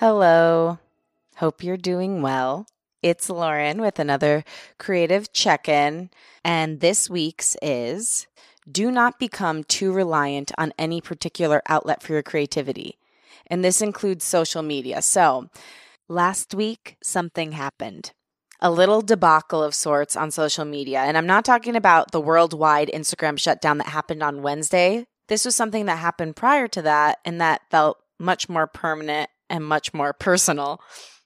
Hello. Hope you're doing well. It's Lauren with another creative check in. And this week's is do not become too reliant on any particular outlet for your creativity. And this includes social media. So last week, something happened. A little debacle of sorts on social media. And I'm not talking about the worldwide Instagram shutdown that happened on Wednesday. This was something that happened prior to that and that felt much more permanent and much more personal.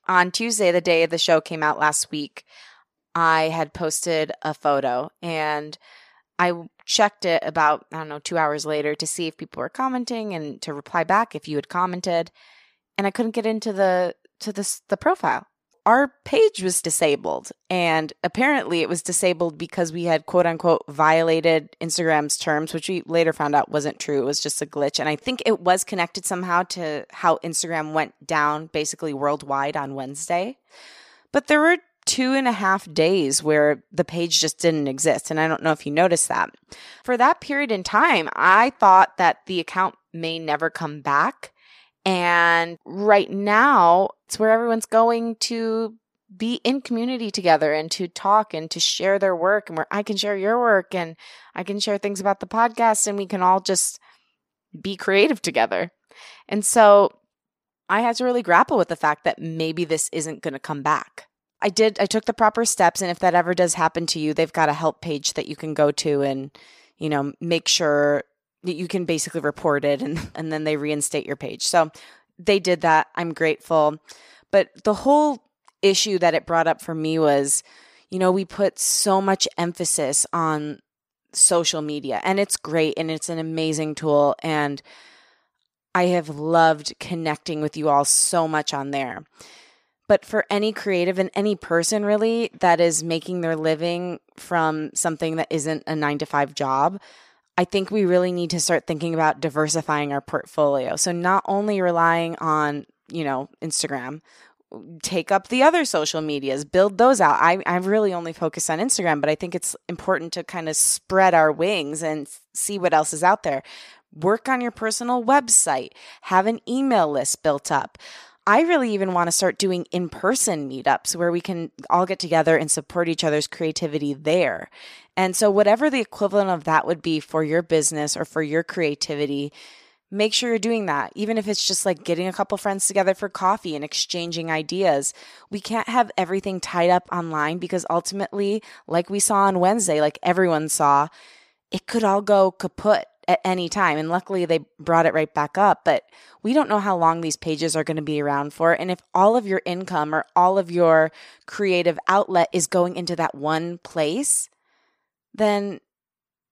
On Tuesday, the day the show came out last week, I had posted a photo and I checked it about, I don't know, two hours later to see if people were commenting and to reply back if you had commented. And I couldn't get into the to this the profile our page was disabled. And apparently it was disabled because we had quote unquote violated Instagram's terms, which we later found out wasn't true. It was just a glitch. And I think it was connected somehow to how Instagram went down basically worldwide on Wednesday. But there were two and a half days where the page just didn't exist. And I don't know if you noticed that. For that period in time, I thought that the account may never come back. And right now, it's where everyone's going to be in community together and to talk and to share their work and where I can share your work and I can share things about the podcast and we can all just be creative together. And so I had to really grapple with the fact that maybe this isn't going to come back. I did, I took the proper steps. And if that ever does happen to you, they've got a help page that you can go to and, you know, make sure you can basically report it and, and then they reinstate your page. So they did that. I'm grateful. But the whole issue that it brought up for me was, you know, we put so much emphasis on social media and it's great and it's an amazing tool. And I have loved connecting with you all so much on there. But for any creative and any person really that is making their living from something that isn't a nine to five job, I think we really need to start thinking about diversifying our portfolio. So not only relying on, you know, Instagram, take up the other social medias, build those out. I, I really only focus on Instagram, but I think it's important to kind of spread our wings and see what else is out there. Work on your personal website, have an email list built up. I really even want to start doing in person meetups where we can all get together and support each other's creativity there. And so, whatever the equivalent of that would be for your business or for your creativity, make sure you're doing that. Even if it's just like getting a couple friends together for coffee and exchanging ideas. We can't have everything tied up online because ultimately, like we saw on Wednesday, like everyone saw, it could all go kaput at any time. And luckily, they brought it right back up. But we don't know how long these pages are going to be around for. And if all of your income or all of your creative outlet is going into that one place, then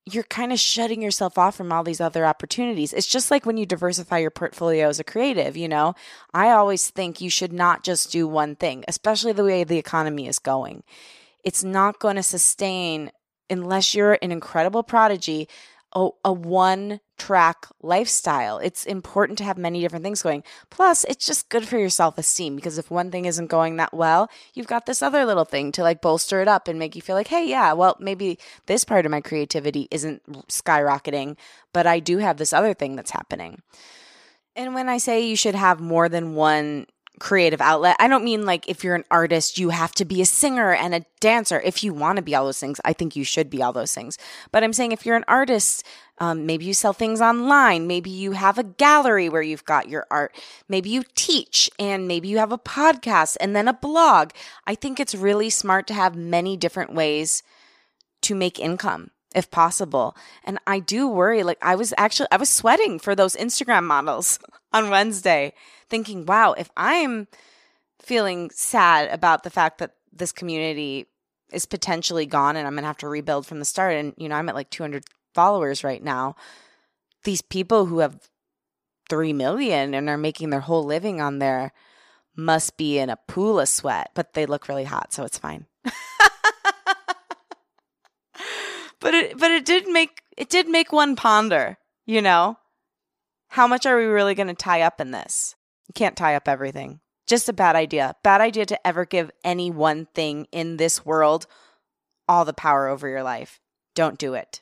you're kind of shutting yourself off from all these other opportunities. It's just like when you diversify your portfolio as a creative, you know, I always think you should not just do one thing, especially the way the economy is going. It's not going to sustain unless you're an incredible prodigy a, a one track lifestyle. It's important to have many different things going. Plus, it's just good for your self esteem because if one thing isn't going that well, you've got this other little thing to like bolster it up and make you feel like, hey, yeah, well, maybe this part of my creativity isn't skyrocketing, but I do have this other thing that's happening. And when I say you should have more than one creative outlet. I don't mean like if you're an artist, you have to be a singer and a dancer. If you want to be all those things, I think you should be all those things. But I'm saying if you're an artist, um, maybe you sell things online. Maybe you have a gallery where you've got your art. Maybe you teach and maybe you have a podcast and then a blog. I think it's really smart to have many different ways to make income if possible. And I do worry, like I was actually, I was sweating for those Instagram models on Wednesday, thinking, wow, if I'm feeling sad about the fact that this community is potentially gone and I'm going to have to rebuild from the start. And, you know, I'm at like 200 followers right now. These people who have 3 million and are making their whole living on there must be in a pool of sweat, but they look really hot, so it's fine. but it but it did make it did make one ponder, you know? How much are we really going to tie up in this? You can't tie up everything. Just a bad idea. Bad idea to ever give any one thing in this world all the power over your life. Don't do it.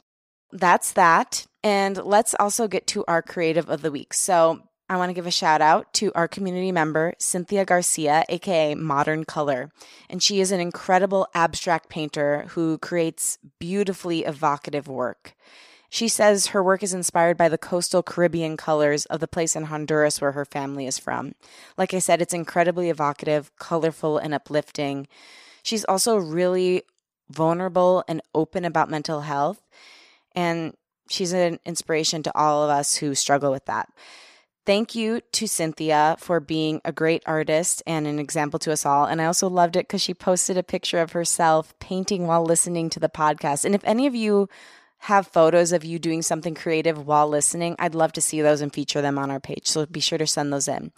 That's that. And let's also get to our creative of the week. So, I want to give a shout out to our community member, Cynthia Garcia, aka Modern Color. And she is an incredible abstract painter who creates beautifully evocative work. She says her work is inspired by the coastal Caribbean colors of the place in Honduras where her family is from. Like I said, it's incredibly evocative, colorful, and uplifting. She's also really vulnerable and open about mental health. And she's an inspiration to all of us who struggle with that. Thank you to Cynthia for being a great artist and an example to us all. And I also loved it because she posted a picture of herself painting while listening to the podcast. And if any of you have photos of you doing something creative while listening, I'd love to see those and feature them on our page. So be sure to send those in.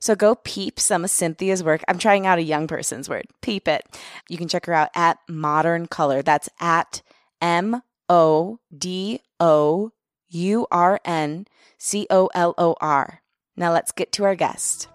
So go peep some of Cynthia's work. I'm trying out a young person's word. Peep it. You can check her out at Modern Color. That's at M O D O U R N C O L O R. Now let's get to our guest.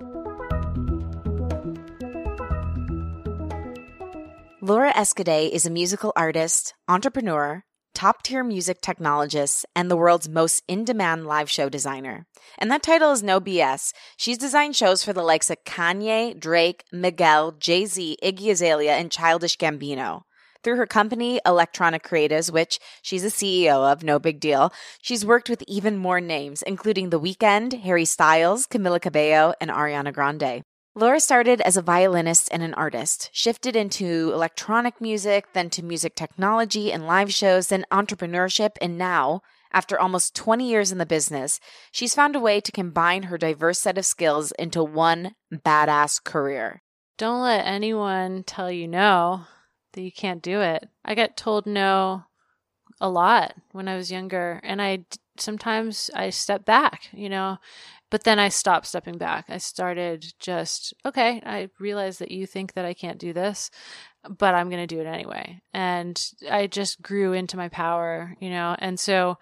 Laura Escudé is a musical artist, entrepreneur, top tier music technologist, and the world's most in demand live show designer. And that title is no BS. She's designed shows for the likes of Kanye, Drake, Miguel, Jay Z, Iggy Azalea, and Childish Gambino. Through her company, Electronic Creatives, which she's a CEO of, no big deal, she's worked with even more names, including The Weeknd, Harry Styles, Camila Cabello, and Ariana Grande. Laura started as a violinist and an artist, shifted into electronic music, then to music technology and live shows, then entrepreneurship, and now, after almost 20 years in the business, she's found a way to combine her diverse set of skills into one badass career. Don't let anyone tell you no that you can't do it. I got told no a lot when I was younger, and I sometimes I step back, you know, but then I stopped stepping back. I started just okay. I realize that you think that I can't do this, but I'm going to do it anyway, and I just grew into my power, you know, and so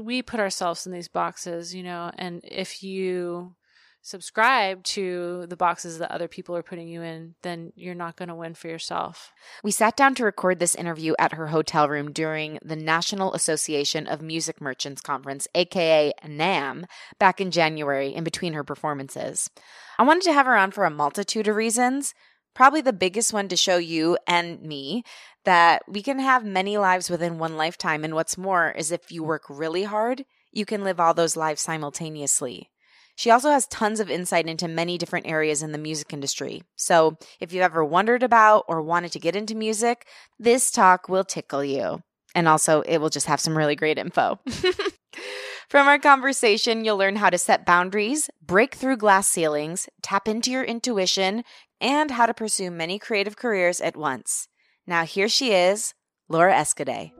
we put ourselves in these boxes, you know, and if you subscribe to the boxes that other people are putting you in, then you're not going to win for yourself. We sat down to record this interview at her hotel room during the National Association of Music Merchants Conference, aka NAMM, back in January in between her performances. I wanted to have her on for a multitude of reasons. Probably the biggest one to show you and me that we can have many lives within one lifetime. And what's more is if you work really hard, you can live all those lives simultaneously. She also has tons of insight into many different areas in the music industry. So, if you've ever wondered about or wanted to get into music, this talk will tickle you. And also, it will just have some really great info. From our conversation, you'll learn how to set boundaries, break through glass ceilings, tap into your intuition, and how to pursue many creative careers at once. Now, here she is, Laura Escudé.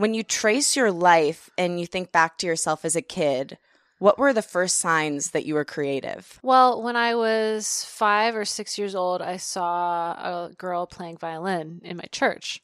When you trace your life and you think back to yourself as a kid, what were the first signs that you were creative? Well, when I was five or six years old, I saw a girl playing violin in my church.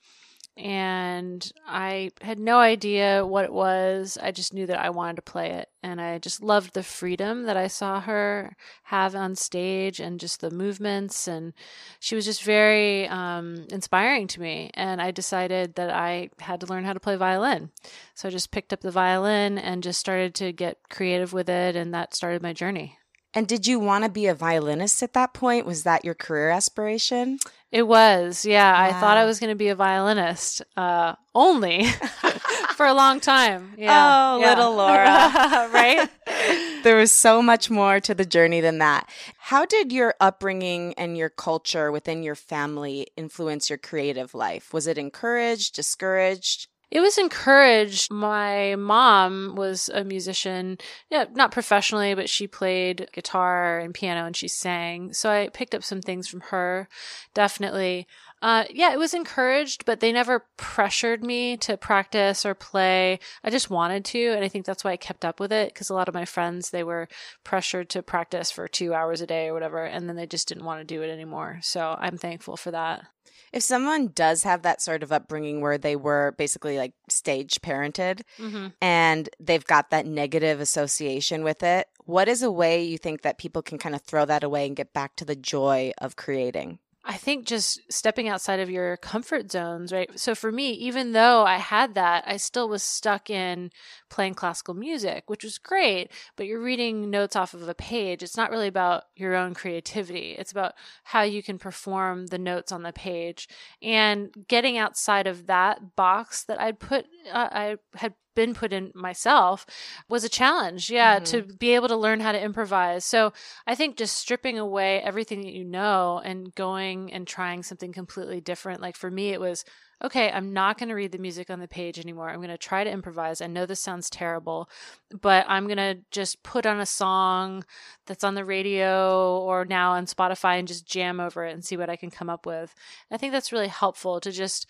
And I had no idea what it was. I just knew that I wanted to play it. And I just loved the freedom that I saw her have on stage and just the movements. And she was just very um, inspiring to me. And I decided that I had to learn how to play violin. So I just picked up the violin and just started to get creative with it. And that started my journey. And did you want to be a violinist at that point? Was that your career aspiration? It was, yeah. I thought I was going to be a violinist uh, only for a long time. Yeah. Oh, yeah. little Laura. right? there was so much more to the journey than that. How did your upbringing and your culture within your family influence your creative life? Was it encouraged, discouraged? It was encouraged. My mom was a musician, yeah, not professionally, but she played guitar and piano and she sang. So I picked up some things from her, definitely. Uh, yeah, it was encouraged, but they never pressured me to practice or play. I just wanted to, and I think that's why I kept up with it because a lot of my friends they were pressured to practice for two hours a day or whatever, and then they just didn't want to do it anymore. So I'm thankful for that. If someone does have that sort of upbringing where they were basically like stage parented Mm-hmm. and they've got that negative association with it, what is a way you think that people can kind of throw that away and get back to the joy of creating? I think just stepping outside of your comfort zones, right? So for me, even though I had that, I still was stuck in playing classical music, which was great, but you're reading notes off of a page. It's not really about your own creativity. It's about how you can perform the notes on the page and getting outside of that box that I'd put, uh, I had been put in myself was a challenge. Yeah, Mhm. to be able to learn how to improvise. So I think just stripping away everything that you know and going and trying something completely different. Like for me, it was okay, I'm not going to read the music on the page anymore. I'm going to try to improvise. I know this sounds terrible, but I'm going to just put on a song that's on the radio or now on Spotify and just jam over it and see what I can come up with. I think that's really helpful to just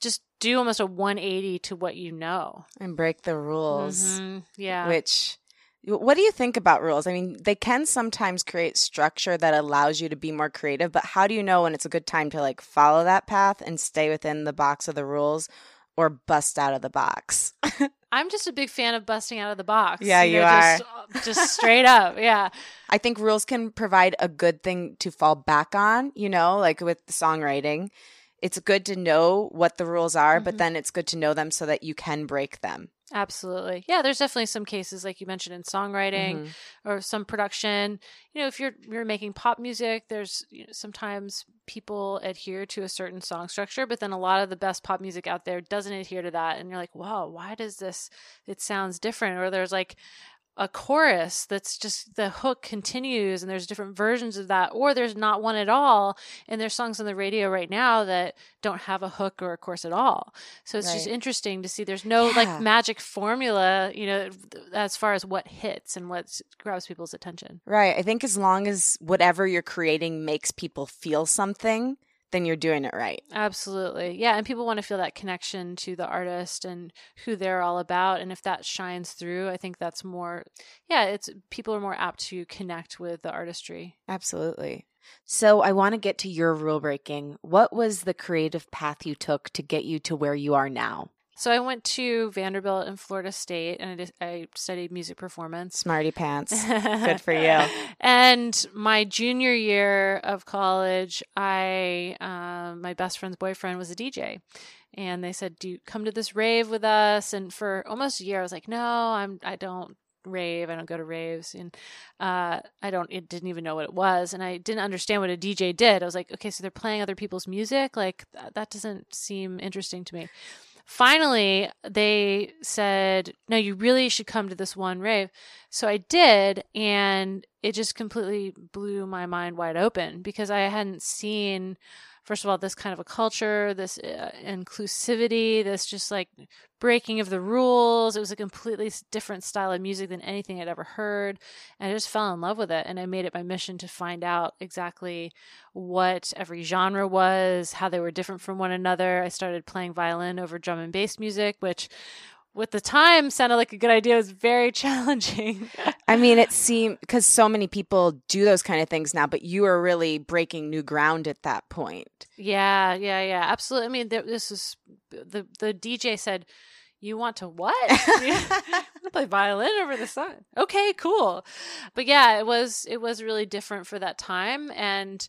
just do almost a 180 to what you know. And break the rules. Mhm. Yeah. Which, what do you think about rules? I mean, they can sometimes create structure that allows you to be more creative, but how do you know when it's a good time to like follow that path and stay within the box of the rules or bust out of the box? I'm just a big fan of busting out of the box. Yeah, you Just, just straight up. Yeah. I think rules can provide a good thing to fall back on, you know, like with songwriting. It's good to know what the rules are, but Mhm. then it's good to know them so that you can break them. Absolutely. Yeah, there's definitely some cases like you mentioned in songwriting Mhm. or some production. You know, if you're you're making pop music, there's you know, sometimes people adhere to a certain song structure, but then a lot of the best pop music out there doesn't adhere to that and you're like, "Wow, why does this it sounds different?" Or there's like a chorus that's just the hook continues and there's different versions of that or there's not one at all and there's songs on the radio right now that don't have a hook or a chorus at all so it's just interesting to see there's no Yeah. like magic formula you know as far as what hits and what grabs people's attention Right. I think as long as whatever you're creating makes people feel something, then you're doing it right. absolutely yeah and people want to feel that connection to the artist and who they're all about and if that shines through i think that's more yeah it's people are more apt to connect with the artistry Absolutely. So I want to get to your rule breaking. What was the creative path you took to get you to where you are now? So I went to Vanderbilt and Florida State, and I, I studied music performance. Smarty pants. Good for you. And my junior year of college, I um, my best friend's boyfriend was a DJ, and they said, "Do you come to this rave with us?" And for almost a year, I was like, "No, I'm. I don't." rave i don't go to raves and uh i don't it didn't even know what it was and i didn't understand what a dj did i was like okay so they're playing other people's music like th- that doesn't seem interesting to me finally they said no you really should come to this one rave. So i did and it just completely blew my mind wide open because i hadn't seen first of all this kind of a culture this uh, inclusivity this just like breaking of the rules. It was a completely different style of music than anything i'd ever heard and i just fell in love with it and i made it my mission to find out exactly what every genre was how they were different from one another. I started playing violin over drum and bass music which with the time sounded like a good idea it was very challenging I mean, it seemed because so many people do those kind of things now, but you were really breaking new ground at that point. Yeah, yeah, yeah, absolutely. I mean, th- this is the the DJ said, "You want to what? Play violin over the sun." Okay, cool. But yeah, it was it was really different for that time and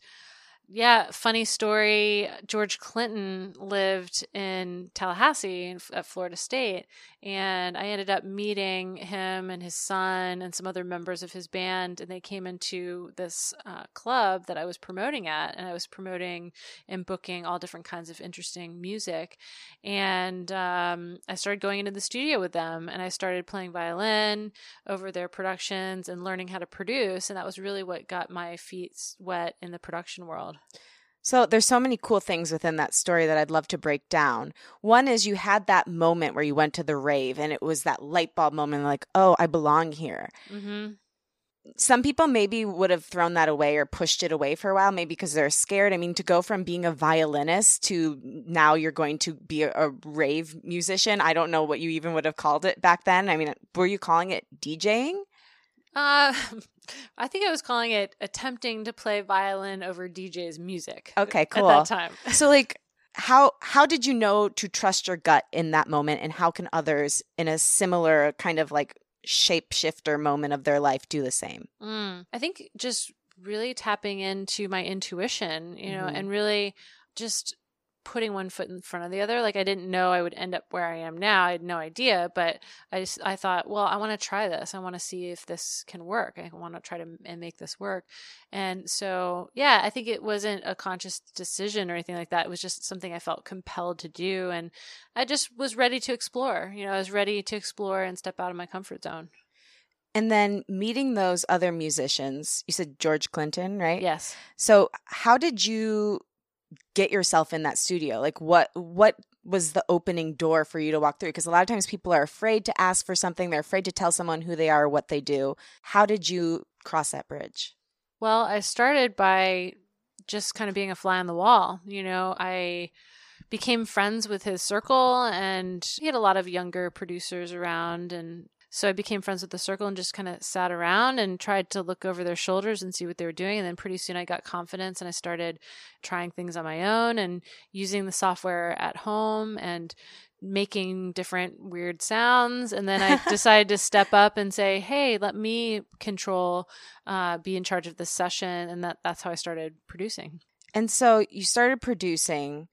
yeah, funny story. George Clinton lived in Tallahassee at Florida State, and I ended up meeting him and his son and some other members of his band. And they came into this uh, club that I was promoting at, and I was promoting and booking all different kinds of interesting music. And um, I started going into the studio with them, and I started playing violin over their productions and learning how to produce. And that was really what got my feet wet in the production world. So there's so many cool things within that story that I'd love to break down. One is you had that moment where you went to the rave and it was that light bulb moment like, "Oh, I belong here." Mm-hmm. Some people maybe would have thrown that away or pushed it away for a while, maybe because they're scared. I mean, to go from being a violinist to now you're going to be a, a rave musician, I don't know what you even would have called it back then. I mean, were you calling it DJing? Uh, I think I was calling it attempting to play violin over DJ's music. Okay, cool. At that time. so like how how did you know to trust your gut in that moment and how can others in a similar kind of like shapeshifter moment of their life do the same? Mm, I think just really tapping into my intuition, you know, Mhm. and really just putting one foot in front of the other. Like I didn't know I would end up where I am now. I had no idea, but I just I thought, well, I want to try this. I want to see if this can work. I want to try to and make this work. And so, yeah, I think it wasn't a conscious decision or anything like that. It was just something I felt compelled to do and I just was ready to explore. You know, I was ready to explore and step out of my comfort zone. And then meeting those other musicians, you said George Clinton, right? Yes. So how did you get yourself in that studio? Like what what was the opening door for you to walk through? Because a lot of times people are afraid to ask for something, they're afraid to tell someone who they are what they do. How did you cross that bridge? Well, I started by just kind of being a fly on the wall. You know, I became friends with his circle and he had a lot of younger producers around and so I became friends with the circle and just kind of sat around and tried to look over their shoulders and see what they were doing. And then pretty soon I got confidence and I started trying things on my own and using the software at home and making different weird sounds. And then I decided to step up and say, hey, let me control, uh, be in charge of this session. And that, that's how I started producing. And so you started producing.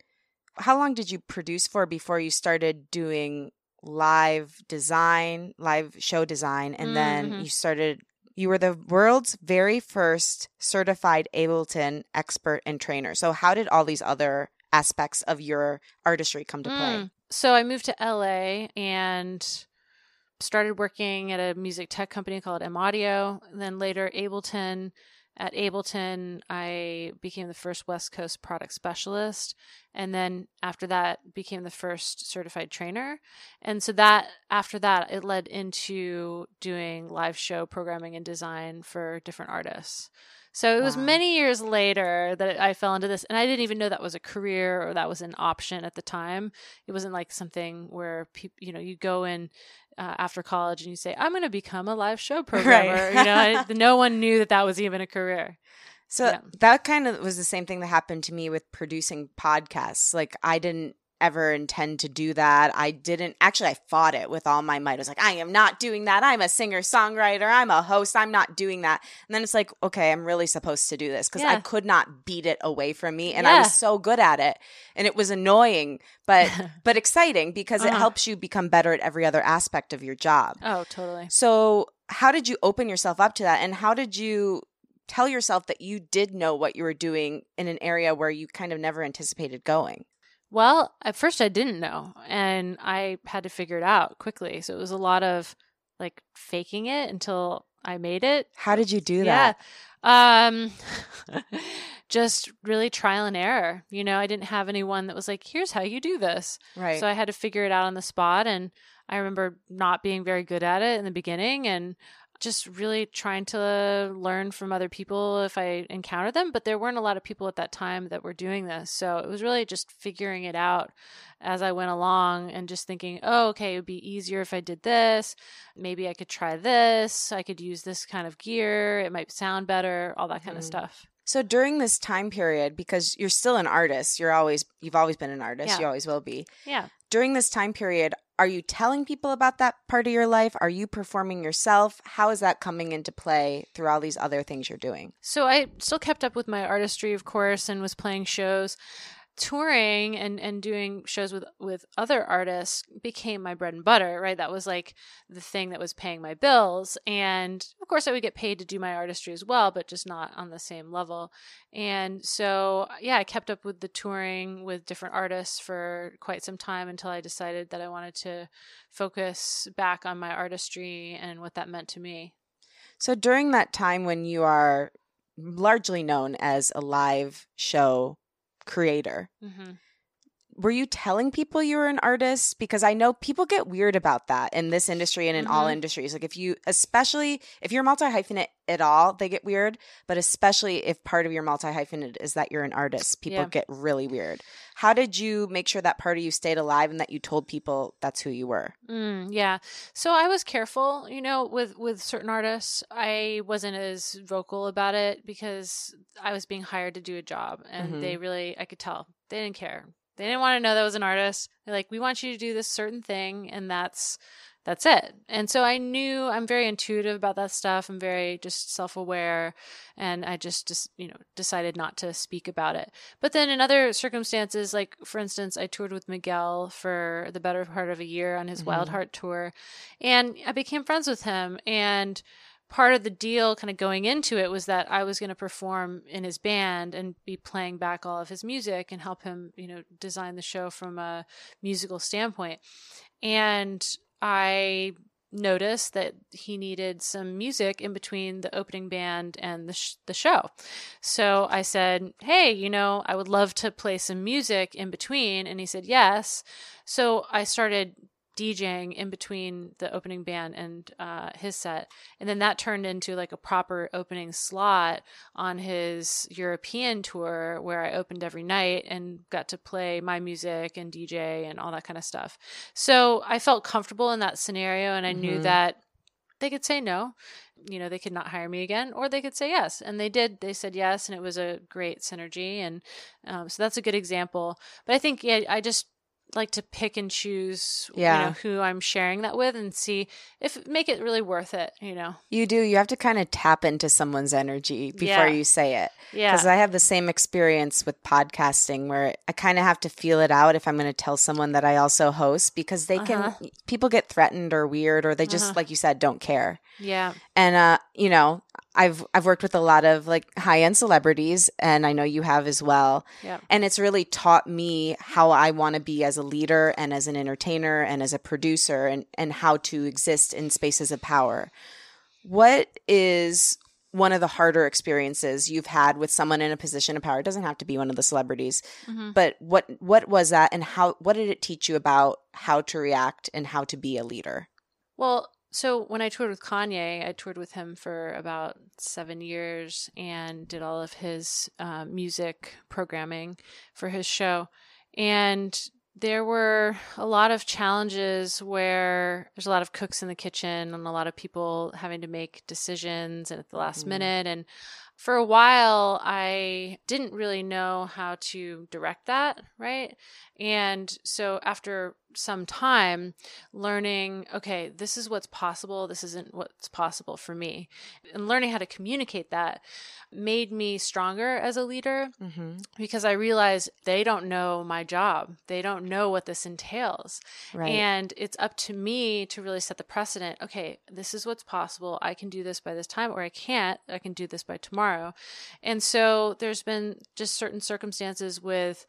How long did you produce for before you started doing live design, live show design, and then Mhm. you started you were the world's very first certified Ableton expert and trainer. So how did all these other aspects of your artistry come to play? Mm. So I moved to LA and started working at a music tech company called M Audio. Then later Ableton. At Ableton, I became the first West Coast product specialist. And then after that, became the first certified trainer. And so that, after that, it led into doing live show programming and design for different artists. So it was Wow. many years later that I fell into this, and I didn't even know that was a career or that was an option at the time. It wasn't like something where people, you know, you go in uh, after college and you say, "I'm going to become a live show programmer." You know, I, no one knew that that was even a career. So Yeah. that kind of was the same thing that happened to me with producing podcasts. Like I didn't ever intend to do that. I didn't actually I fought it with all my might. I was like, I am not doing that. I'm a singer songwriter. I'm a host. I'm not doing that. And then it's like, okay, I'm really supposed to do this because I could not beat it away from me. And I was so good at it. And it was annoying, but but exciting because it Uh-huh. helps you become better at every other aspect of your job. oh, totally. So, how did you open yourself up to that? And how did you tell yourself that you did know what you were doing in an area where you kind of never anticipated going? Well, at first I didn't know, and I had to figure it out quickly. So it was a lot of like faking it until I made it. How did you do Yeah. that? Um just really trial and error. You know, I didn't have anyone that was like, "Here's how you do this." Right. So I had to figure it out on the spot and I remember not being very good at it in the beginning and just really trying to learn from other people if I encountered them, but there weren't a lot of people at that time that were doing this. So it was really just figuring it out as I went along and just thinking, "Oh, okay, it would be easier if I did this. Maybe I could try this. I could use this kind of gear. It might sound better, all that kind of mm-hmm. stuff." so during this time period, because you're still an artist, you're always you've always been an artist, Yeah. you always will be. Yeah. during this time period, are you telling people about that part of your life? Are you performing yourself? How is that coming into play through all these other things you're doing? So I still kept up with my artistry, of course, and was playing shows touring and and doing shows with with other artists became my bread and butter right? That was like the thing that was paying my bills. And of course i would get paid to do my artistry as well but just not on the same level. And so uh, yeah i kept up with the touring with different artists for quite some time until i decided that i wanted to focus back on my artistry and what that meant to me. So during that time when you are largely known as a live show creator. Mm-hmm. Were you telling people you were an artist? Because I know people get weird about that in this industry and in mm-hmm. all industries. Like if you, especially if you're multi hyphenate at all, they get weird. But especially if part of your multi hyphenate is that you're an artist, people yeah. get really weird. How did you make sure that part of you stayed alive and that you told people that's who you were? Mm, yeah. So I was careful, you know, with with certain artists. I wasn't as vocal about it because I was being hired to do a job, and mm-hmm. they really, I could tell they didn't care they didn't want to know that was an artist. They're like, we want you to do this certain thing, and that's that's it. And so I knew I'm very intuitive about that stuff. I'm very just self aware, and I just just you know decided not to speak about it. But then in other circumstances, like for instance, I toured with Miguel for the better part of a year on his mm-hmm. Wild Heart tour, and I became friends with him and part of the deal kind of going into it was that I was going to perform in his band and be playing back all of his music and help him, you know, design the show from a musical standpoint. And I noticed that he needed some music in between the opening band and the sh- the show. So I said, "Hey, you know, I would love to play some music in between." And he said, "Yes." So I started DJing in between the opening band and uh, his set. And then that turned into like a proper opening slot on his European tour where I opened every night and got to play my music and DJ and all that kind of stuff. So I felt comfortable in that scenario and I mm-hmm. knew that they could say no. You know, they could not hire me again, or they could say yes. And they did. They said yes, and it was a great synergy. And um, so that's a good example. But I think, yeah, I just like to pick and choose yeah. you know who I'm sharing that with and see if make it really worth it, you know. You do. You have to kind of tap into someone's energy before yeah. you say it. Yeah. Cuz I have the same experience with podcasting where I kind of have to feel it out if I'm going to tell someone that I also host because they uh-huh. can people get threatened or weird or they just uh-huh. like you said don't care. Yeah. And uh you know, I've I've worked with a lot of like high end celebrities, and I know you have as well. Yeah. And it's really taught me how I want to be as a leader and as an entertainer and as a producer, and and how to exist in spaces of power. What is one of the harder experiences you've had with someone in a position of power? It doesn't have to be one of the celebrities, mm-hmm. but what what was that, and how what did it teach you about how to react and how to be a leader? Well, so when I toured with Kanye, I toured with him for about seven years and did all of his uh, music programming for his show. And there were a lot of challenges where there's a lot of cooks in the kitchen and a lot of people having to make decisions at the last mm. minute. And for a while, I didn't really know how to direct that, right? And so after some time learning, okay, this is what's possible, this isn't what's possible for me, and learning how to communicate that made me stronger as a leader mm-hmm. because I realized they don't know my job. They don't know what this entails. Right. And it's up to me to really set the precedent. Okay, this is what's possible. I can do this by this time, or I can't. I can do this by tomorrow. And so there's been just certain circumstances with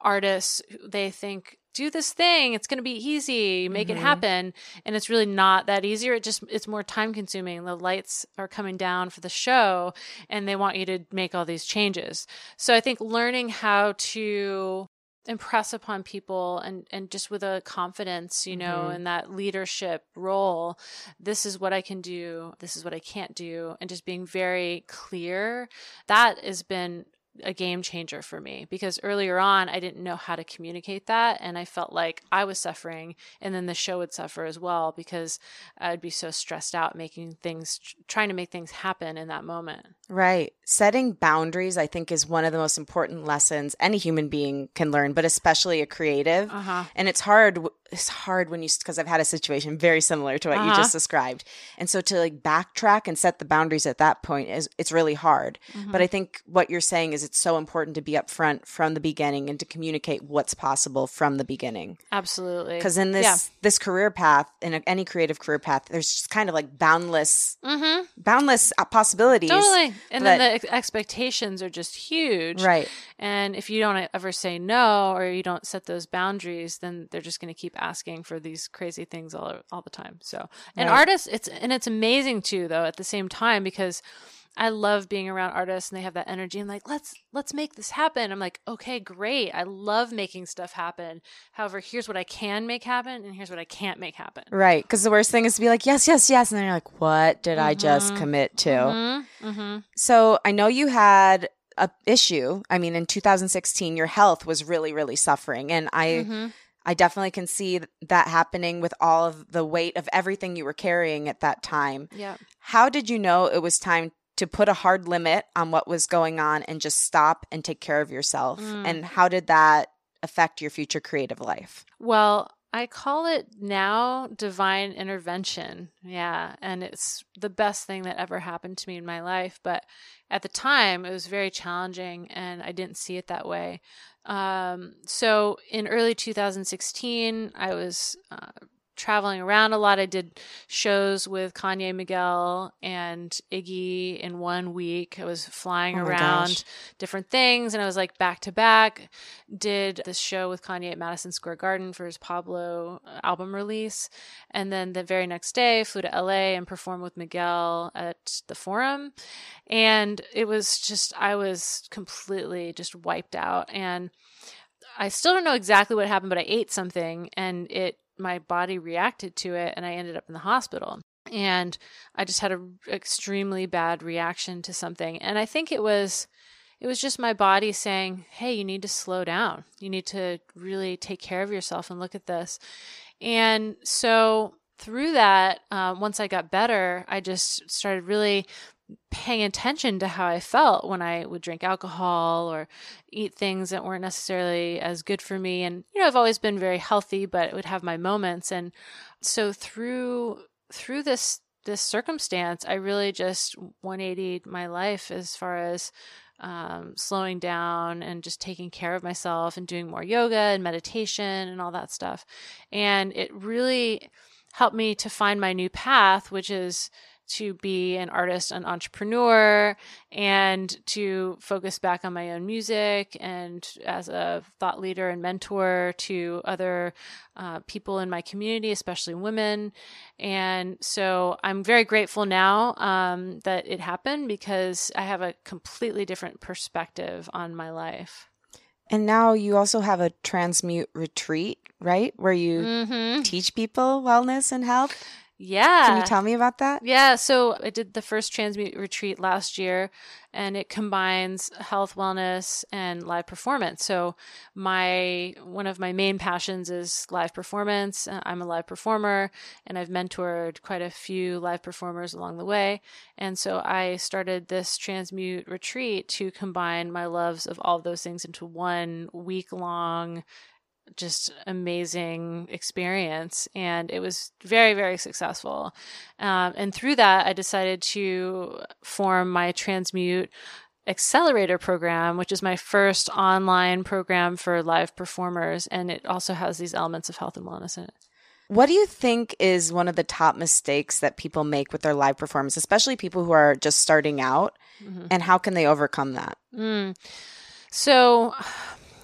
artists they think do this thing it's going to be easy make mm-hmm. it happen and it's really not that easier it just it's more time consuming the lights are coming down for the show and they want you to make all these changes so i think learning how to impress upon people and and just with a confidence you know mm-hmm. in that leadership role this is what i can do this is what i can't do and just being very clear that has been a game changer for me because earlier on I didn't know how to communicate that and I felt like I was suffering and then the show would suffer as well because I'd be so stressed out making things trying to make things happen in that moment. Right. Setting boundaries I think is one of the most important lessons any human being can learn, but especially a creative. Uh-huh. And it's hard it's hard when you because I've had a situation very similar to what Uh-huh. you just described. And so to like backtrack and set the boundaries at that point is it's really hard. Mm-hmm. But I think what you're saying is it's so important to be upfront from the beginning and to communicate what's possible from the beginning. Absolutely. Because in this Yeah. this career path, in a, any creative career path, there's just kind of like boundless Mhm. boundless uh, possibilities. Totally. And then the ex- expectations are just huge. Right. And if you don't ever say no or you don't set those boundaries, then they're just going to keep asking for these crazy things all all the time. So, and Right. artists, it's and it's amazing too, though, at the same time because I love being around artists and they have that energy and like let's let's make this happen. I'm like, okay, great. I love making stuff happen. However, here's what I can make happen and here's what I can't make happen. Right. Because the worst thing is to be like, yes, yes, yes. And then you're like, what did I just Mhm. commit to? Mm-hmm. Mm-hmm. So I know you had a issue. I mean, in 2016, your health was really, really suffering. And I, Mm-hmm. I definitely can see that happening with all of the weight of everything you were carrying at that time. Yeah. How did you know it was time to put a hard limit on what was going on and just stop and take care of yourself? Mm. And how did that affect your future creative life? Well, I call it now divine intervention. Yeah. And it's the best thing that ever happened to me in my life. But at the time, it was very challenging and I didn't see it that way. Um, so in early 2016, I was uh, traveling around a lot. I did shows with Kanye Miguel and Iggy in one week. I was flying Oh around gosh. different things and I was like back to back. Did this show with Kanye at Madison Square Garden for his Pablo uh, album release. And then the very next day, flew to LA and performed with Miguel at the Forum. And it was just, I was completely just wiped out. And I still don't know exactly what happened, but I ate something and it, my body reacted to it and I ended up in the hospital. And I just had an extremely bad reaction to something. And I think it was, it was just my body saying, Hey, you need to slow down. You need to really take care of yourself and look at this. And so through that, um, once I got better, I just started really paying attention to how I felt when I would drink alcohol or eat things that weren't necessarily as good for me. And, you know, I've always been very healthy, but it would have my moments. And so through, through this, this circumstance, I really just 180 my life as far as um, slowing down and just taking care of myself and doing more yoga and meditation and all that stuff. And it really helped me to find my new path, which is to be an artist, an entrepreneur, and to focus back on my own music and as a thought leader and mentor to other uh, people in my community, especially women. And so I'm very grateful now um, that it happened because I have a completely different perspective on my life. And now you also have a transmute retreat, right? Where you Mm-hmm. teach people wellness and health. Yeah. Can you tell me about that? Yeah, so I did the first Transmute retreat last year, and it combines health, wellness, and live performance. So my one of my main passions is live performance. Uh, I'm a live performer, and I've mentored quite a few live performers along the way. And so I started this Transmute retreat to combine my loves of all of those things into one week long just amazing experience and it was very very successful um, and through that i decided to form my transmute accelerator program which is my first online program for live performers and it also has these elements of health and wellness in it What do you think is one of the top mistakes that people make with their live performance, especially people who are just starting out? Mhm. And how can they overcome that? Mm. So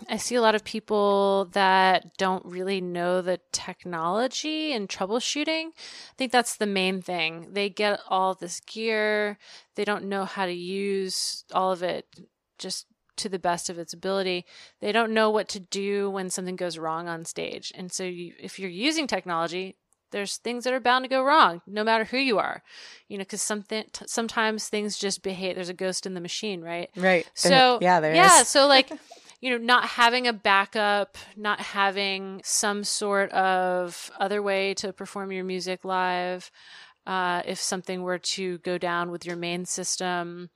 I see a lot of people that don't really know the technology and troubleshooting. I think that's the main thing. They get all this gear, they don't know how to use all of it just to the best of its ability. They don't know what to do when something goes wrong on stage. And so you, if you're using technology, there's things that are bound to go wrong no matter who you are you know because something t- sometimes things just behave there's a ghost in the machine right Right. so yeah, there is. yeah so like you know not having a backup not having some sort of other way to perform your music live uh, if something were to go down with your main system.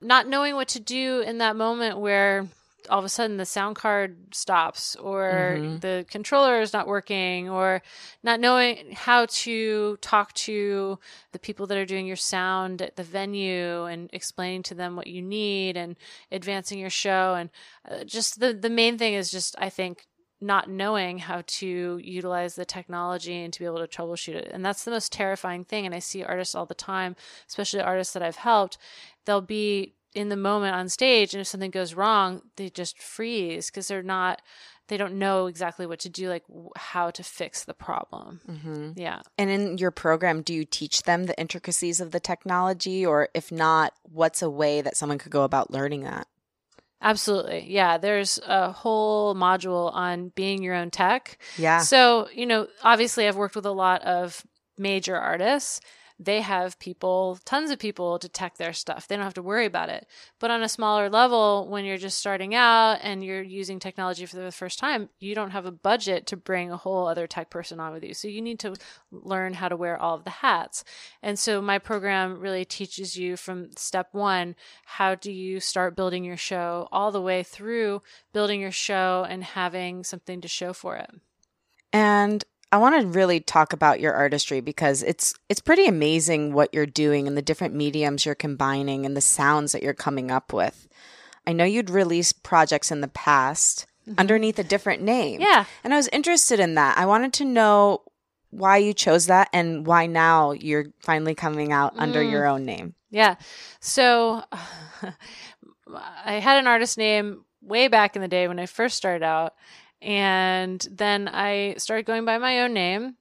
Not knowing what to do in that moment where all of a sudden the sound card stops or Mhm. the controller is not working or not knowing how to talk to the people that are doing your sound at the venue and explaining to them what you need and advancing your show and uh, just the the main thing is just I think not knowing how to utilize the technology and to be able to troubleshoot it. And that's the most terrifying thing and I see artists all the time, especially artists that I've helped, they'll be in the moment on stage and if something goes wrong, they just freeze because they're not they don't know exactly what to do like how to fix the problem. hmm Yeah. And in your program, do you teach them the intricacies of the technology, or if not, what's a way that someone could go about learning that? Absolutely. Yeah, there's a whole module on being your own tech. Yeah. So, you know, obviously I've worked with a lot of major artists. They have people, tons of people to tech their stuff. They don't have to worry about it. But on a smaller level, when you're just starting out and you're using technology for the first time, you don't have a budget to bring a whole other tech person on with you. So you need to learn how to wear all of the hats. And so my program really teaches you from step one how do you start building your show all the way through building your show and having something to show for it. And I want to really talk about your artistry because it's it's pretty amazing what you're doing and the different mediums you're combining and the sounds that you're coming up with. I know you'd released projects in the past underneath a different name. Yeah. And I was interested in that. I wanted to know why you chose that and why now you're finally coming out under Mm. your own name. Yeah. So I had an artist name way back in the day when I first started out. And then I started going by my own name.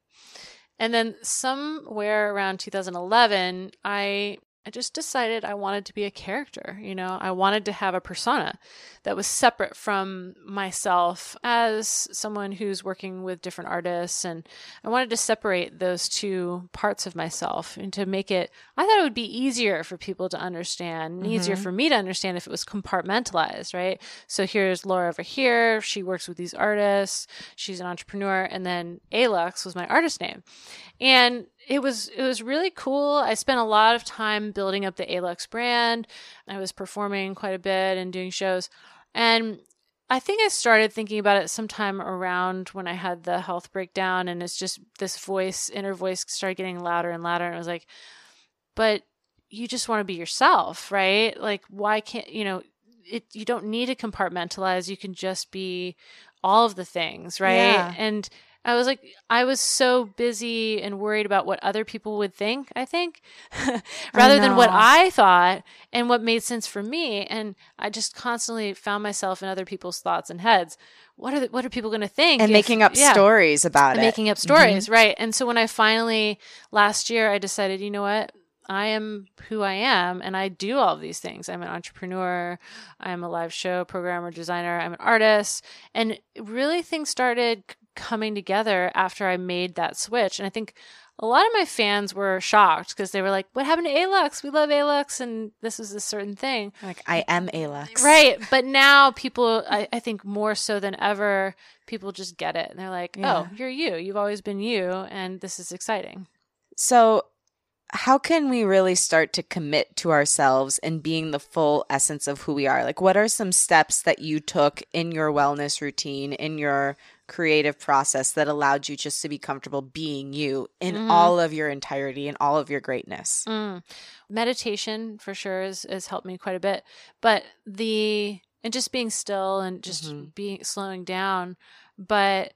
And then somewhere around 2011, I I just decided I wanted to be a character, you know. I wanted to have a persona that was separate from myself as someone who's working with different artists and I wanted to separate those two parts of myself and to make it I thought it would be easier for people to understand, and easier mm-hmm. for me to understand if it was compartmentalized, right? So here's Laura over here, she works with these artists, she's an entrepreneur, and then Alluxe was my artist name. And it was it was really cool. I spent a lot of time building up the Alluxe brand. I was performing quite a bit and doing shows. And I think I started thinking about it sometime around when I had the health breakdown and it's just this voice, inner voice started getting louder and louder and I was like, but you just want to be yourself, right? Like why can't, you know, it you don't need to compartmentalize. You can just be all of the things, right? Yeah. And I was like, I was so busy and worried about what other people would think, I think, rather than what. I thought and what made sense for me. And I just constantly found myself in other people's thoughts and heads. What are the, what are people going to think? And if- making up yeah, stories about and it. making up stories, mm-hmm. right? And so when I finally last year, I decided, you know what? I am who I am and I do all of these things. I'm an entrepreneur, I'm a live show programmer, designer, I'm an artist. And really things started coming together after I made that switch. And I think a lot of my fans were shocked because they were like, What happened to Alluxe? We love Alluxe and this is a certain thing. like I am Alluxe. Right. But now people, I, I think more so than ever, people just get it. And they're like, oh, Yeah. oh, you're you. You've always been you. And this is exciting. So, how can we really start to commit to ourselves and being the full essence of who we are? Like, what are some steps that you took in your wellness routine, in your creative process that allowed you just to be comfortable being you in Mhm. all of your entirety and all of your greatness? Mm. Meditation for sure has, has helped me quite a bit. But the, and just being still and just Mhm. being, slowing down. But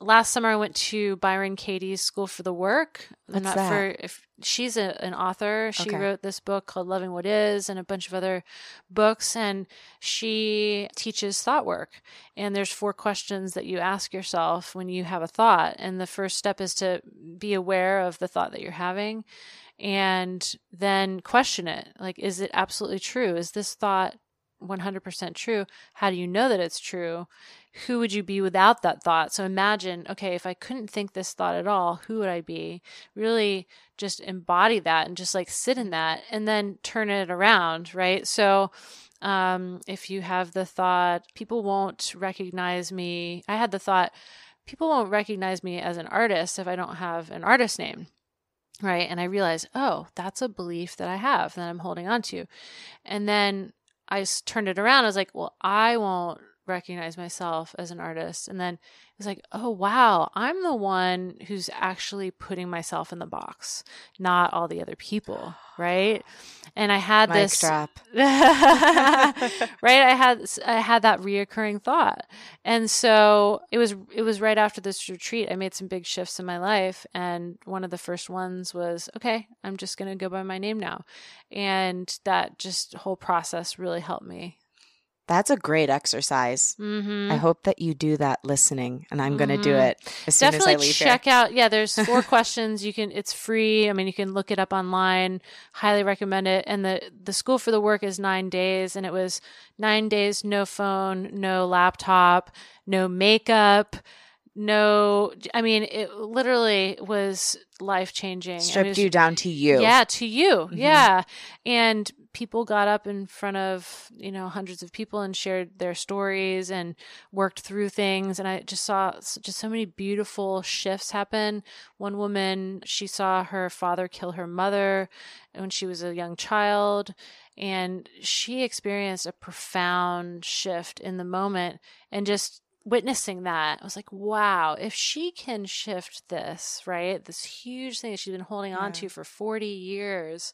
last summer I went to Byron Katie's School for the Work. What's not that? for if she's a, an author. She Okay. wrote this book called Loving What Is and a bunch of other books and she teaches thought work. And there's four questions that you ask yourself when you have a thought. And the first step is to be aware of the thought that you're having and then question it. Like is it absolutely true? Is this thought 100% true? How do you know that it's true? Who would you be without that thought? So imagine, okay, if I couldn't think this thought at all, who would I be? Really just embody that and just like sit in that and then turn it around, right? So um, if you have the thought, people won't recognize me. I had the thought, people won't recognize me as an artist if I don't have an artist name. Right. And I realized, oh, that's a belief that I have that I'm holding on to. And then I turned it around. I was like, well, I won't recognize myself as an artist. And then it's like, oh, wow, I'm the one who's actually putting myself in the box, not all the other people. Right. And I had Mic this drop. right. I had, I had that reoccurring thought. And so it was, it was right after this retreat. I made some big shifts in my life. And one of the first ones was, okay, I'm just going to go by my name now. And that just whole process really helped me That's a great exercise. Mm-hmm. I hope that you do that listening, and I'm going to do it as soon as I leave check here. out. Yeah, there's four questions. You can. It's free. I mean, you can look it up online. Highly recommend it. And the the school for the work is nine days, and it was nine days, no phone, no laptop, no makeup, no. I mean, it literally was life changing. Stripped you down to you. Yeah, to you. Mhm. Yeah. And people got up in front of, you know, hundreds of people and shared their stories and worked through things. And I just saw just so many beautiful shifts happen. One woman, she saw her father kill her mother when she was a young child. And she experienced a profound shift in the moment and just witnessing that, I was like, wow, if she can shift this, right? This huge thing that she's been holding on to for 40 years,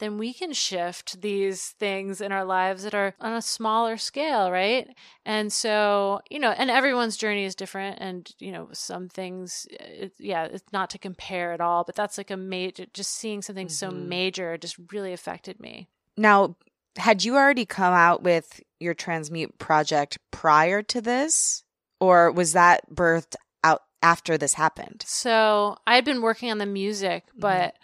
then we can shift these things in our lives that are on a smaller scale, right? And so, you know, and everyone's journey is different. And, you know, some things, it, yeah, it's not to compare at all, but that's like a major, just seeing something so Mhm. major just really affected me. Now, had you already come out with your transmute project prior to this, or was that birthed out after this happened? So I had been working on the music, Mhm. but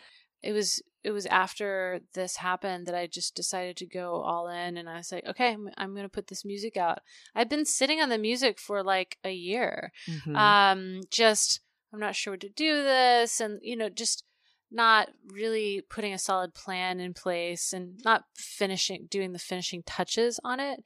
it was it was after this happened that I just decided to go all in, and I was like, okay, I'm, I'm going to put this music out. I've been sitting on the music for like a year, Mhm. um, just I'm not sure what to do this, and you know, just not really putting a solid plan in place and not finishing doing the finishing touches on it.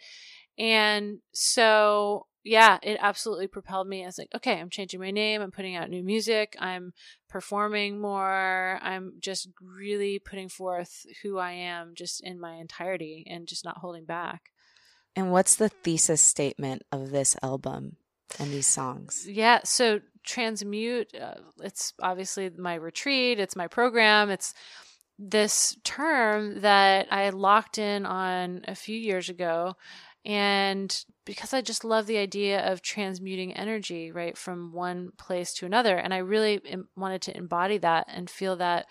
And so, yeah, it absolutely propelled me. I was like, okay, I'm changing my name. I'm putting out new music. I'm performing more. I'm just really putting forth who I am just in my entirety and just not holding back. and what's the thesis statement of this album and these songs? Yeah. So transmute, uh, it's obviously my retreat, it's my program, it's this term that I locked in on a few years ago. And because I just love the idea of transmuting energy, right, from one place to another. And I really wanted to embody that and feel that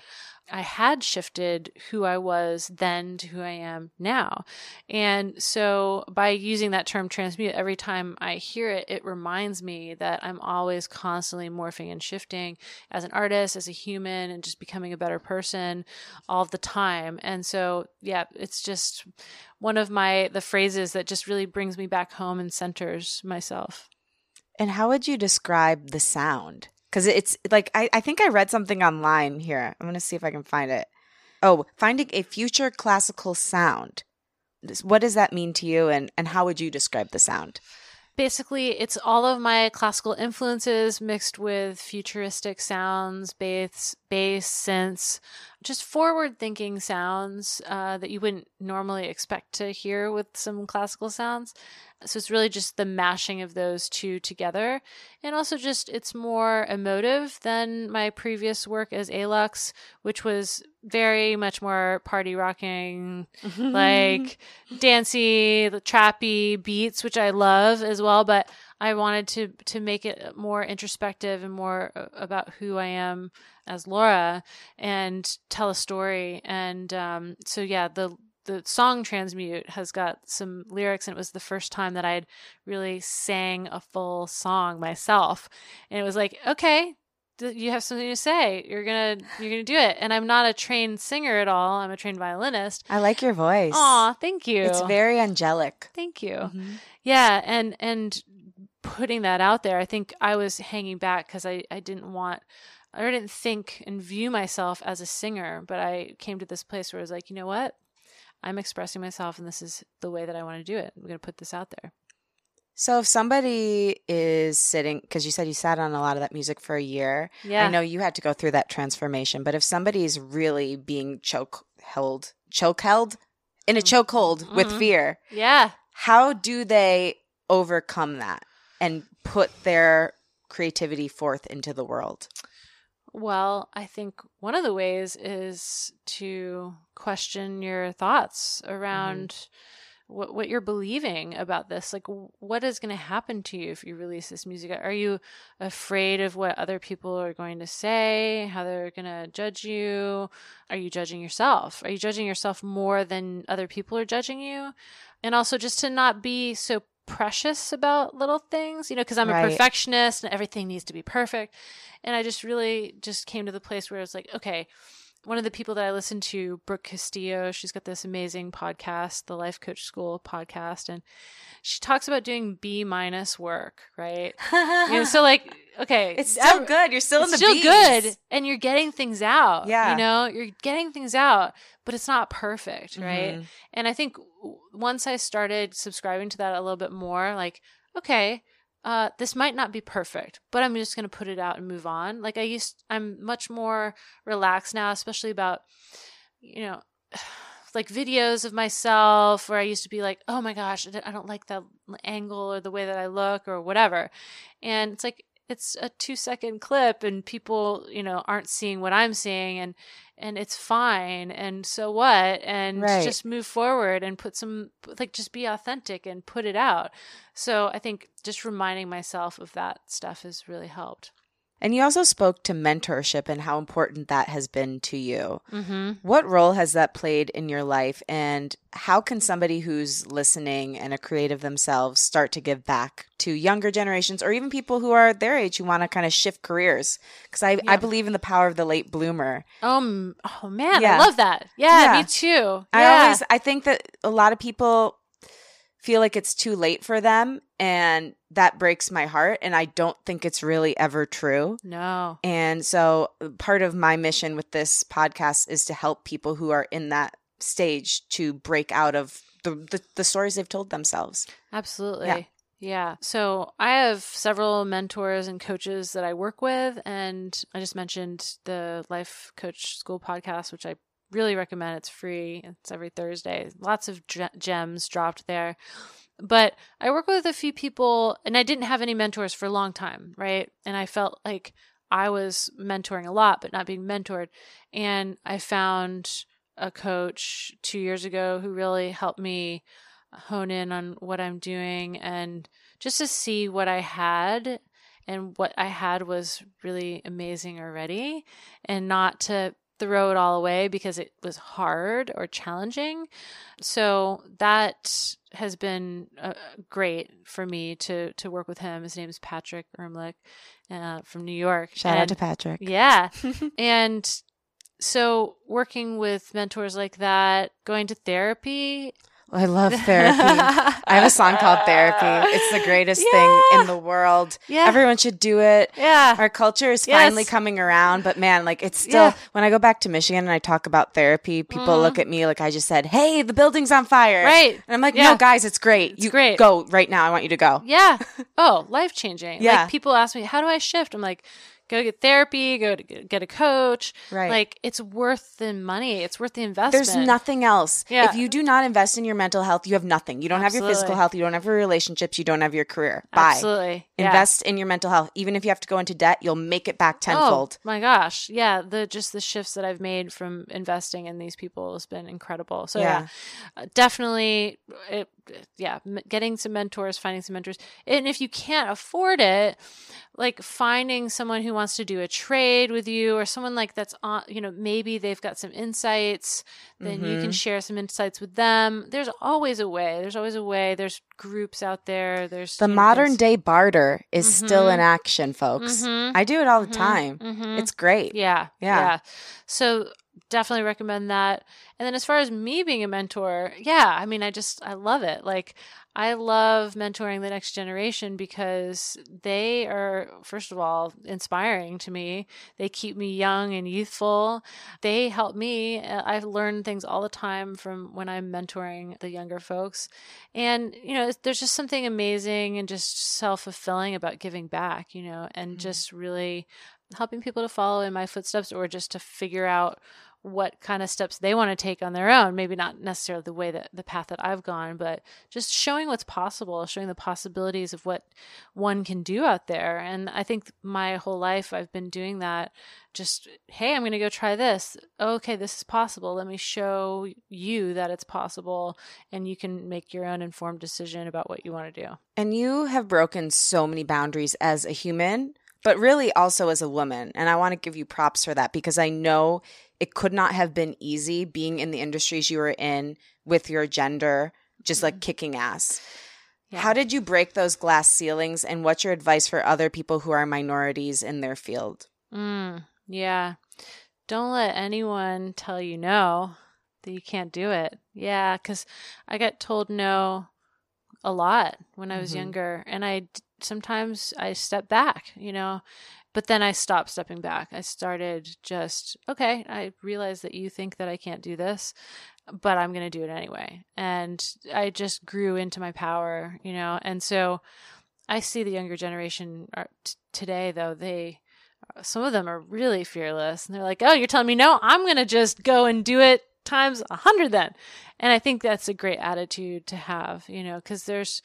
I had shifted who I was then to who I am now. And so by using that term transmute, every time I hear it, it reminds me that I'm always constantly morphing and shifting as an artist, as a human, and just becoming a better person all the time. And so, yeah, it's just one of my the phrases that just really brings me back home and centers myself. And how would you describe the sound? Because it's like, I, I think I read something online here. I'm to see if I can find it. Oh, finding a future classical sound. What does that mean to you, and, and how would you describe the sound? basically it's all of my classical influences mixed with futuristic sounds bass bass synths just forward thinking sounds uh, that you wouldn't normally expect to hear with some classical sounds so it's really just the mashing of those two together and also just it's more emotive than my previous work as alluxe which was very much more party rocking like dancey, the trappy beats, which I love as well. But I wanted to to make it more introspective and more about who I am as Laura and tell a story. And um, so yeah, the the song transmute has got some lyrics and it was the first time that i'd really sang a full song myself and it was like okay you have something to say you're gonna you're gonna do it and i'm not a trained singer at all i'm a trained violinist I like your voice. Aw, thank you. It's very angelic. Thank you. Mhm. Yeah, and and putting that out there. I think I was hanging back because I, I didn't want, I didn't think and view myself as a singer, but I came to this place where I was like, you know what? I'm expressing myself and this is the way that I want to do it. I'm going to put this out there. So if somebody is sitting, because you said you sat on a lot of that music for a year, Yeah. I know you had to go through that transformation. But if somebody's really being choke held, choke held in a choke hold with Mhm. fear, Yeah. how do they overcome that and put their creativity forth into the world? Well, I think one of the ways is to question your thoughts mm-hmm. around what what you're believing about this. Like, what is going to happen to you if you release this music? Are you afraid of what other people are going to say? How they're going to judge you? Are you judging yourself? Are you judging yourself more than other people are judging you? And also, just to not be so precious about little things, you know, because I'm a perfectionist and everything needs to be perfect. And I just really just came to the place where it's like, okay, one of the people that I listen to, Brooke Castillo, she's got this amazing podcast, the Life Coach School podcast, and she talks about doing B minus work, right? You know, so like, okay, it's still good. You're still in the still Bs. good, and you're getting things out. Yeah. you know, you're getting things out, but it's not perfect, right? Mhm. And I think once I started subscribing to that a little bit more, like, okay, uh, this might not be perfect, but I'm just going to put it out and move on. Like I used, I'm much more relaxed now, especially about, you know, like videos of myself where I used to be like, oh my gosh, I don't- like that angle or the way that I look or whatever. And it's like, it's a two second clip and people, you know, aren't seeing what I'm seeing and, and it's fine. And so what? And Right. just move forward and put some, like, just be authentic and put it out. So I think just reminding myself of that stuff has really helped. And you also spoke to mentorship and how important that has been to you. Mm-hmm. What role has that played in your life? And how can somebody who's listening and a creative themselves start to give back to younger generations or even people who are their age who want to kind of shift careers? Because I, I believe in the power of the late bloomer. Um, oh man, Yeah. I love that. Yeah, Yeah. me too. I Yeah. always I think that a lot of people feel like it's too late for them and that breaks my heart and I don't think it's really ever true. no. And so part of my mission with this podcast is to help people who are in that stage to break out of the the, the stories they've told themselves. Absolutely. Yeah. Yeah. So I have several mentors and coaches that I work with. And I just mentioned the Life Coach School podcast, which I really recommend. It's free, it's every Thursday. Lots of gems dropped there. But I work with a few people, and I didn't have any mentors for a long time, right? And I felt like I was mentoring a lot, but not being mentored. And I found a coach two years ago who really helped me hone in on what I'm doing and just to see what I had. And what I had was really amazing already, and not to throw it all away because it was hard or challenging. So that has been uh, great for me to to work with him. His name is Patrick Ermlich uh, from New York. Shout out to Patrick. yeah. and so working with mentors like that, going to therapy. I love therapy. I have a song called Therapy. It's the greatest thing in the world. Yeah. Everyone should do it. yeah. Our culture is Yes. finally coming around, but man, like it's still Yeah. when I go back to Michigan and I talk about therapy, people Mhm. look at me like I just said, "Hey, the building's on fire." Right. And I'm like, Yeah. "No, guys, it's great. It's you great. go right now. I want you to go." Yeah. Oh, life changing. Yeah. Like people ask me, how do I shift? I'm like, go get therapy, go to get get a coach. Right. Like it's worth the money. It's worth the investment. There's nothing else. Yeah. If you do not invest in your mental health, you have nothing. You don't have your physical health. You don't have your relationships. You don't have your career. Bye. Absolutely. Yeah. Invest in your mental health. Even if you have to go into debt, you'll make it back tenfold. Oh my gosh. Yeah. The just the shifts that I've made from investing in these people has been incredible. So yeah, uh, definitely it, yeah, getting some mentors, finding some mentors. And if you can't afford it, like finding someone who wants to do a trade with you or someone like that's on, you know, maybe they've got some insights, then you can Mhm. share some insights with them. There's always a way. There's always a way. There's groups out there. There's The modern things- day barter is still Mhm. in action, folks. Mhm. I do it all the Mhm. time. Mhm. It's great. Yeah. Yeah. Yeah. So definitely recommend that. And then as far as me being a mentor, yeah, I mean, I just, I love it. Like, I love mentoring the next generation because they are, first of all, inspiring to me. They keep me young and youthful. They help me. I've learned things all the time from when I'm mentoring the younger folks. And, you know, there's just something amazing and just self fulfilling about giving back, you know, and mm-hmm. just really helping people to follow in my footsteps or just to figure out what kind of steps they want to take on their own. Maybe not necessarily the way that the path that I've gone, but just showing what's possible, showing the possibilities of what one can do out there. And I think my whole life I've been doing that. Just, hey, I'm going to go try this. Okay, this is possible. Let me show you that it's possible. And you can make your own informed decision about what you want to do. And you have broken so many boundaries as a human but really also as a woman. And I want to give you props for that because I know it could not have been easy being in the industries you were in with your gender just like mm-hmm. kicking ass. Yeah. How did you break those glass ceilings and what's your advice for other people who are minorities in their field? Mm, yeah. Don't let anyone tell you no, that you can't do it. Yeah, cuz I got told no a lot when I was mm-hmm. younger and I sometimes I step back, you know, but then I stopped stepping back. I started just, okay, I realize that you think that I can't do this, but I'm going to do it anyway. And I just grew into my power, you know. And so I see the younger generation today, though, they, uh, some of them are really fearless. And they're like, oh, you're telling me no? I'm going to just go and do it times a hundred then. And I think that's a great attitude to have, you know, because there's,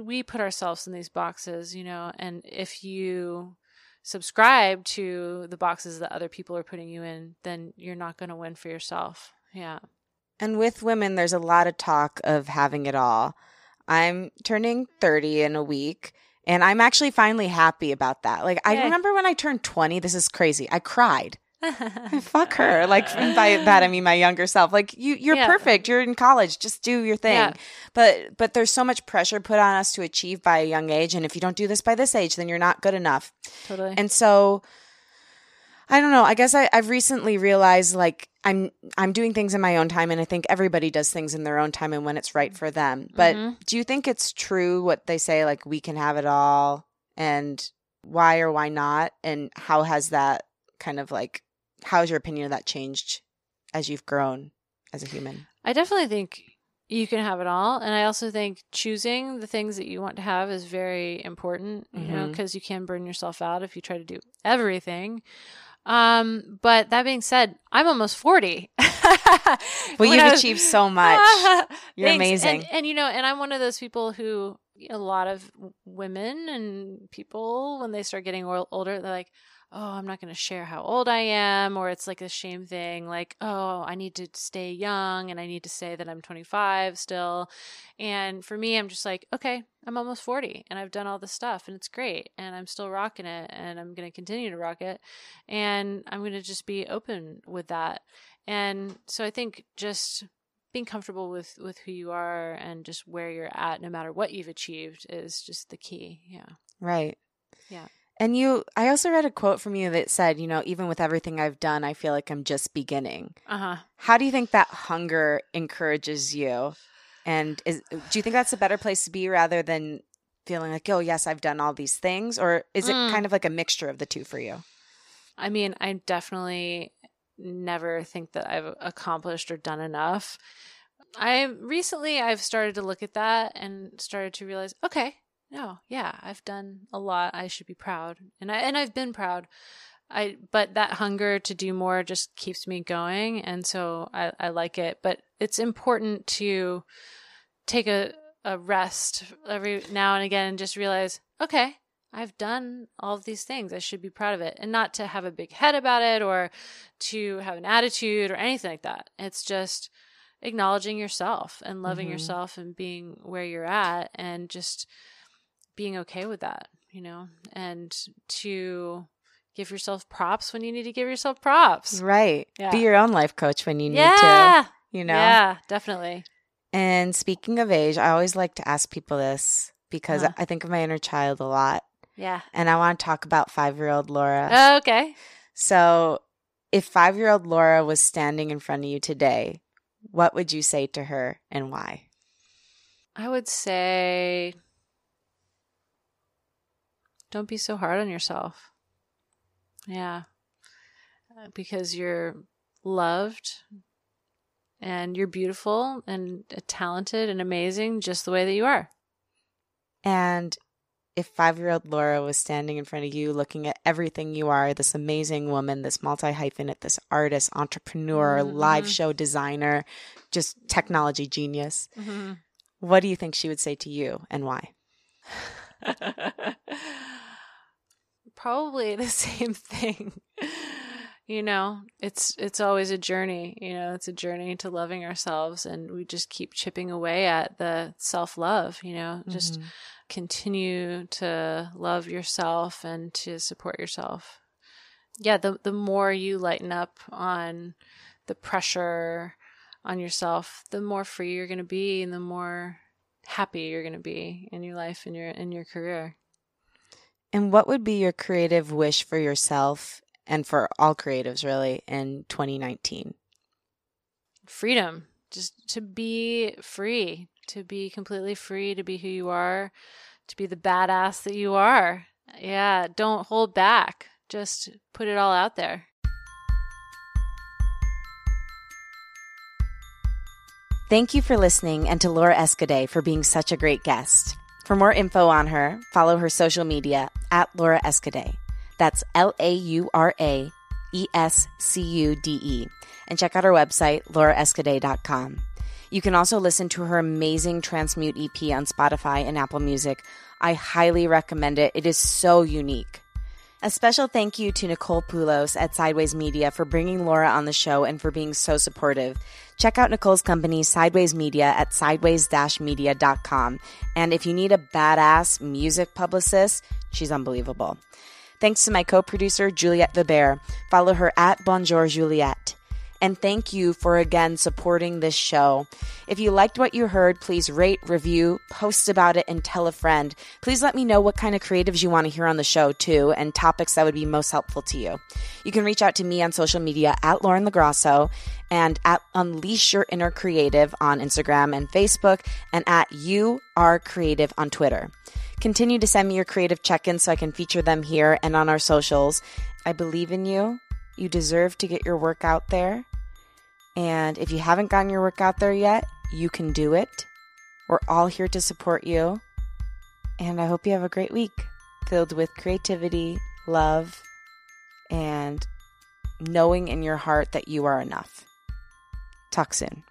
we put ourselves in these boxes, you know, and if you subscribe to the boxes that other people are putting you in, then you're not going to win for yourself. Yeah. And with women, there's a lot of talk of having it all. I'm turning 30 in a week. And I'm actually finally happy about that. Like, I remember when I turned 20, this is crazy. I cried. Fuck her. Like by that I mean my younger self. Like you you're yeah. perfect. You're in college. Just do your thing. Yeah. But but there's so much pressure put on us to achieve by a young age and if you don't do this by this age then you're not good enough. Totally. And so I don't know. I guess I, I've recently realized like I'm I'm doing things in my own time and I think everybody does things in their own time and when it's right for them. But mm-hmm. do you think it's true what they say like we can have it all and why or why not and how has that kind of like how has your opinion of that changed as you've grown as a human? I definitely think you can have it all. And I also think choosing the things that you want to have is very important, you mm-hmm. know, because you can burn yourself out if you try to do everything. Um, but that being said, I'm almost 40. well, you've was, achieved so much. You're thanks. amazing. And, and, you know, and I'm one of those people who a lot of women and people, when they start getting older, they're like, oh, I'm not going to share how old I am, or it's like a shame thing, like, oh, I need to stay young and I need to say that I'm 25 still. And for me, I'm just like, okay, I'm almost 40 and I've done all this stuff and it's great and I'm still rocking it and I'm going to continue to rock it. And I'm going to just be open with that. And so I think just being comfortable with with who you are and just where you're at no matter what you've achieved is just the key yeah right yeah and you, I also read a quote from you that said, you know, even with everything I've done, I feel like I'm just beginning. Uh huh. How do you think that hunger encourages you? And is, do you think that's a better place to be rather than feeling like, oh, yes, I've done all these things? Or is it mm. kind of like a mixture of the two for you? I mean, I definitely never think that I've accomplished or done enough. I recently I've started to look at that and started to realize, okay, no, yeah, I've done a lot. I should be proud, and I and I've been proud. I but that hunger to do more just keeps me going, and so I I like it. But it's important to take a a rest every now and again and just realize, okay, I've done all of these things. I should be proud of it. And not to have a big head about it or to have an attitude or anything like that. It's just acknowledging yourself and loving mm-hmm. yourself and being where you're at and just being okay with that, you know, and to give yourself props when you need to give yourself props. Right. Yeah. Be your own life coach when you need yeah. to, you know? Yeah, definitely. And speaking of age, I always like to ask people this because uh-huh. I think of my inner child a lot. Yeah. And I want to talk about five year old Laura. Oh, okay. So If five year old Laura was standing in front of you today, what would you say to her and why? I would say don't be so hard on yourself. Yeah. Uh, because you're loved and you're beautiful and talented and amazing just the way that you are. And if five year old Laura was standing in front of you looking at everything you are this amazing woman, this multi hyphenate, this artist, entrepreneur, mm-hmm. live show designer, just technology genius, mm-hmm. what do you think she would say to you and why? Probably the same thing you know it's it's always a journey you know it's a journey to loving ourselves and we just keep chipping away at the self-love you know mm-hmm. just continue to love yourself and to support yourself yeah the the more you lighten up on the pressure on yourself the more free you're going to be and the more happy you're going to be in your life and your in your career and what would be your creative wish for yourself and for all creatives really in 2019? Freedom, just to be free, to be completely free to be who you are, to be the badass that you are. Yeah, don't hold back. Just put it all out there. Thank you for listening and to Laura Escudé for being such a great guest. For more info on her, follow her social media at Laura Escudé. That's L A U R A E S C U D E. And check out her website, lauraescudé.com. You can also listen to her amazing Transmute EP on Spotify and Apple Music. I highly recommend it. It is so unique. A special thank you to Nicole Poulos at Sideways Media for bringing Laura on the show and for being so supportive. Check out Nicole's company, Sideways Media, at sideways-media.com. And if you need a badass music publicist, she's unbelievable. Thanks to my co producer, Juliette Weber. Follow her at Bonjour Juliette. And thank you for again supporting this show. If you liked what you heard, please rate, review, post about it, and tell a friend. Please let me know what kind of creatives you want to hear on the show, too, and topics that would be most helpful to you. You can reach out to me on social media at Lauren LoGrasso and at Unleash Your Inner Creative on Instagram and Facebook, and at You Are Creative on Twitter. Continue to send me your creative check ins so I can feature them here and on our socials. I believe in you. You deserve to get your work out there. And if you haven't gotten your work out there yet, you can do it. We're all here to support you. And I hope you have a great week filled with creativity, love, and knowing in your heart that you are enough. Talk soon.